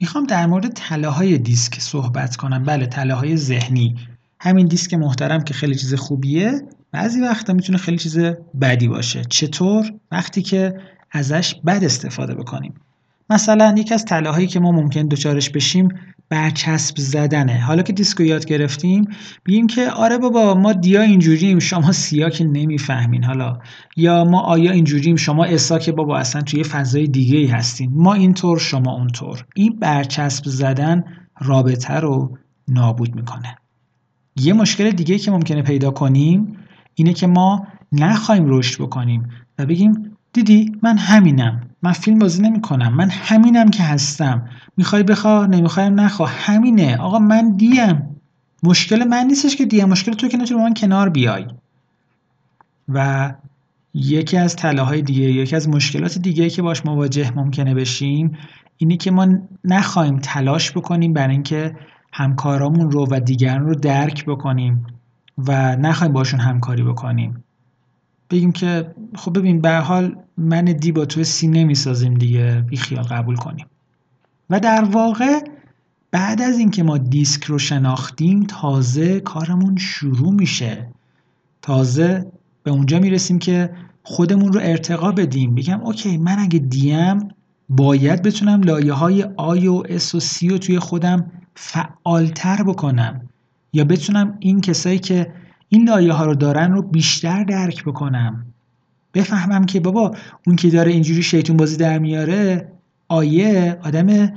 می‌خوام در مورد طلاهای دیسک صحبت کنم. بله بلاهای ذهنی. همین دیسک محترم که خیلی چیز خوبیه بعضی وقتا می‌تونه خیلی چیز بدی باشه. چطور؟ وقتی که ازش بد استفاده بکنیم. مثلا یکی از بلاهایی که ما ممکن دچارش بشیم برچسب زدنه. حالا که دیسکو یاد گرفتیم بگیم که آره بابا ما D ا اینجوریم شما C ا که نمی‌فهمین. حالا یا ما I ا اینجوریم شما S ا که بابا اصلا توی فضای دیگه ای هستین. ما اینطور شما اونطور. این برچسب زدن رابطه رو نابود می‌کنه. یه مشکل دیگه که ممکنه پیدا کنیم اینه که ما نخواهیم رشد بکنیم و بگیم دیدی؟ من همینم. من فیلم بازی نمی کنم من همینم که هستم. می‌خوای بخوا؟ نمی‌خوایم نخوا. همینه. آقا من دیم. مشکل من نیستش که دیم. مشکل تو که نتونی من کنار بیای. و یکی از طلاهای دیگه یکی از مشکلات دیگه که باش مواجه ممکنه بشیم اینه که ما نخواهیم تلاش بکنیم برای اینکه همکارامون رو و دیگران رو درک بکنیم و نخواهیم باشون همکاری بکنیم. بگیم که خب ببین به حال من دی با تو سی نمی‌سازیم دیگه بی خیال قبول کنیم. و در واقع بعد از اینکه ما دیسک رو شناختیم تازه کارمون شروع میشه. تازه به اونجا می‌رسیم که خودمون رو ارتقا بدیم. بگم اوکی من اگه D م باید بتونم لایه های I و S و C رو توی خودم فعالتر بکنم. یا بتونم این کسایی که این لایه ها رو دارن رو بیشتر درک بکنم. بفهمم که بابا اون که داره اینجوری شیطون بازی در میاره I ه آدم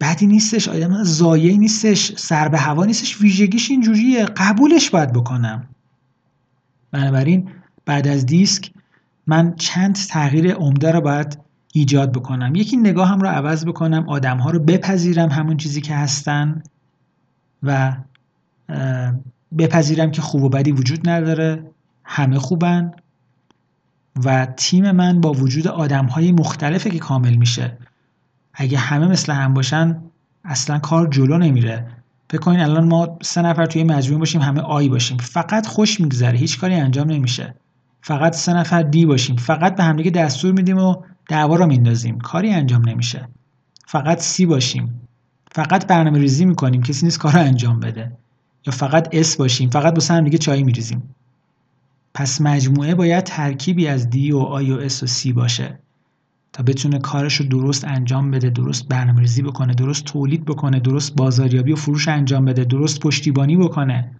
بدی نیستش آدم ضایعی نیستش سر به هوا نیستش ویژگیش اینجوریه قبولش باید بکنم. بنابراین بعد از دیسک من چند تغییر عمده رو باید ایجاد بکنم. یکی نگاهم رو عوض بکنم آدم ها رو بپذیرم همون چیزی که هستن و بپذیرم که خوب و بدی وجود نداره. همه خوبن. و تیم من با وجود آدم های مختلفه که کامل میشه. اگه همه مثل هم باشن اصلا کار جلو نمیره. فکر کنین الان ما سه نفر توی مجموعه باشیم همه I باشیم. فقط خوش میگذره هیچ کاری انجام نمیشه. فقط سه نفر D باشیم. فقط به همدیگه دستور میدیم و دعوا راه میندازیم. کاری انجام نمیشه. فقط C باشیم. فقط برنامه ریزی می‌کنیم. کسی نیست کار رو انجام بده. یا فقط S باشیم؟ فقط با هم دیگه چای میریزیم. پس مجموعه باید ترکیبی از D و I و S و C باشه تا بتونه کارش رو درست انجام بده درست برنامه ریزی بکنه درست تولید بکنه درست بازاریابی و فروش انجام بده درست پشتیبانی بکنه.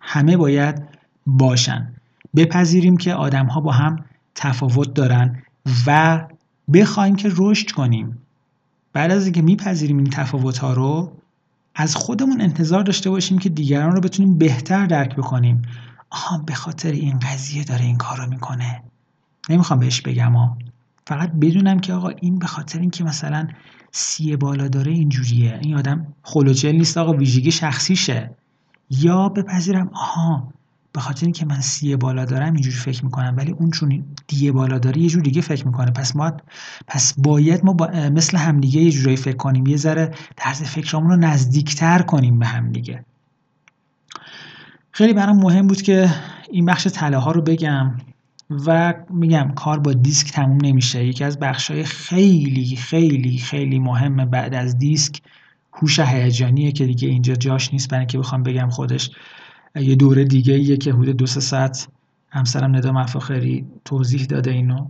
همه باید باشن. بپذیریم که آدم ها با هم تفاوت دارن و بخوایم که رشد کنیم. بعد از اینکه میپذیریم این تفاوت ها رو از خودمون انتظار داشته باشیم که دیگران رو بتونیم بهتر درک بکنیم. آها به خاطر این قضیه داره این کار رو می‌کنه. نمی‌خوام بهش بگم ها فقط بدونم که آقا این به خاطر اینکه مثلا سی بالا داره اینجوریه. این آدم خلوچل نیست آقا ویژگی شخصیشه. یا بپذیرم آها به خاطر اینکه من سی بالا دارم اینجوری فکر می‌کنم ولی اون چون دی بالا داره یه جور دیگه فکر می‌کنه. پس ما پس باید ما با مثل همدیگه یه جورایی فکر کنیم. یه ذره طرز فکرمون رو نزدیکتر کنیم به همدیگه. خیلی برام مهم بود که این بخش طلاها ها رو بگم و میگم کار با دیسک تموم نمیشه. یکی از بخش های خیلی خیلی خیلی مهم بعد از دیسک هوش هیجانیه که دیگه اینجا جاش نیست. برای اینکه بخوام بگم خودش یه دوره دیگه یه که حدود دو سه ساعت همسرم ندا مفاخری توضیح داده اینو.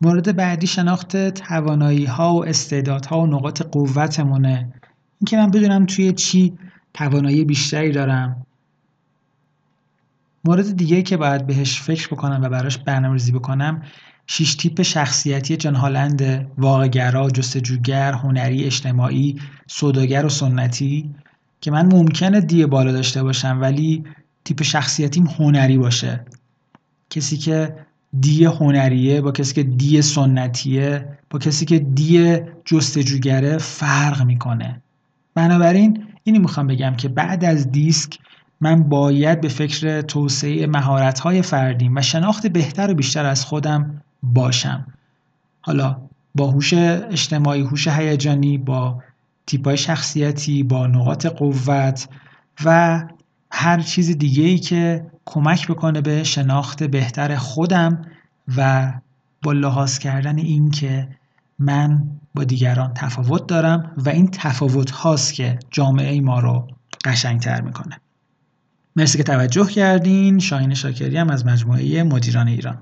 مورد بعدی شناخت توانایی ها و استعدادها و نقاط قوتمونه. اینکه من بدونم توی چی توانایی بیشتری دارم. مورد دیگه که باید بهش فکر بکنم و براش برنامه‌ریزی بکنم شش تیپ شخصیتی جان هالند واقعگرا جستجوگر هنری اجتماعی سوداگر و سنتی. که من ممکنه دی بالا داشته باشم ولی تیپ شخصیتیم هنری باشه. کسی که دی هنریه با کسی که دی سنتیه با کسی که دی جستجوگره فرق می‌کنه. بنابراین اینی می‌خوام بگم که بعد از دیسک من باید به فکر توسعه مهارت‌های فردیم و شناخت بهتر و بیشتر از خودم باشم. حالا با هوش اجتماعی هوش هیجانی با تیپای شخصیتی با نقاط قوت و هر چیز دیگه ای که کمک بکنه به شناخت بهتر خودم و با لحاظ کردن این که من با دیگران تفاوت دارم و این تفاوت هاست که جامعه ما رو قشنگتر می‌کنه. مرسی که توجه کردین. شاهین شاکری هم از مجموعه مدیران ایران.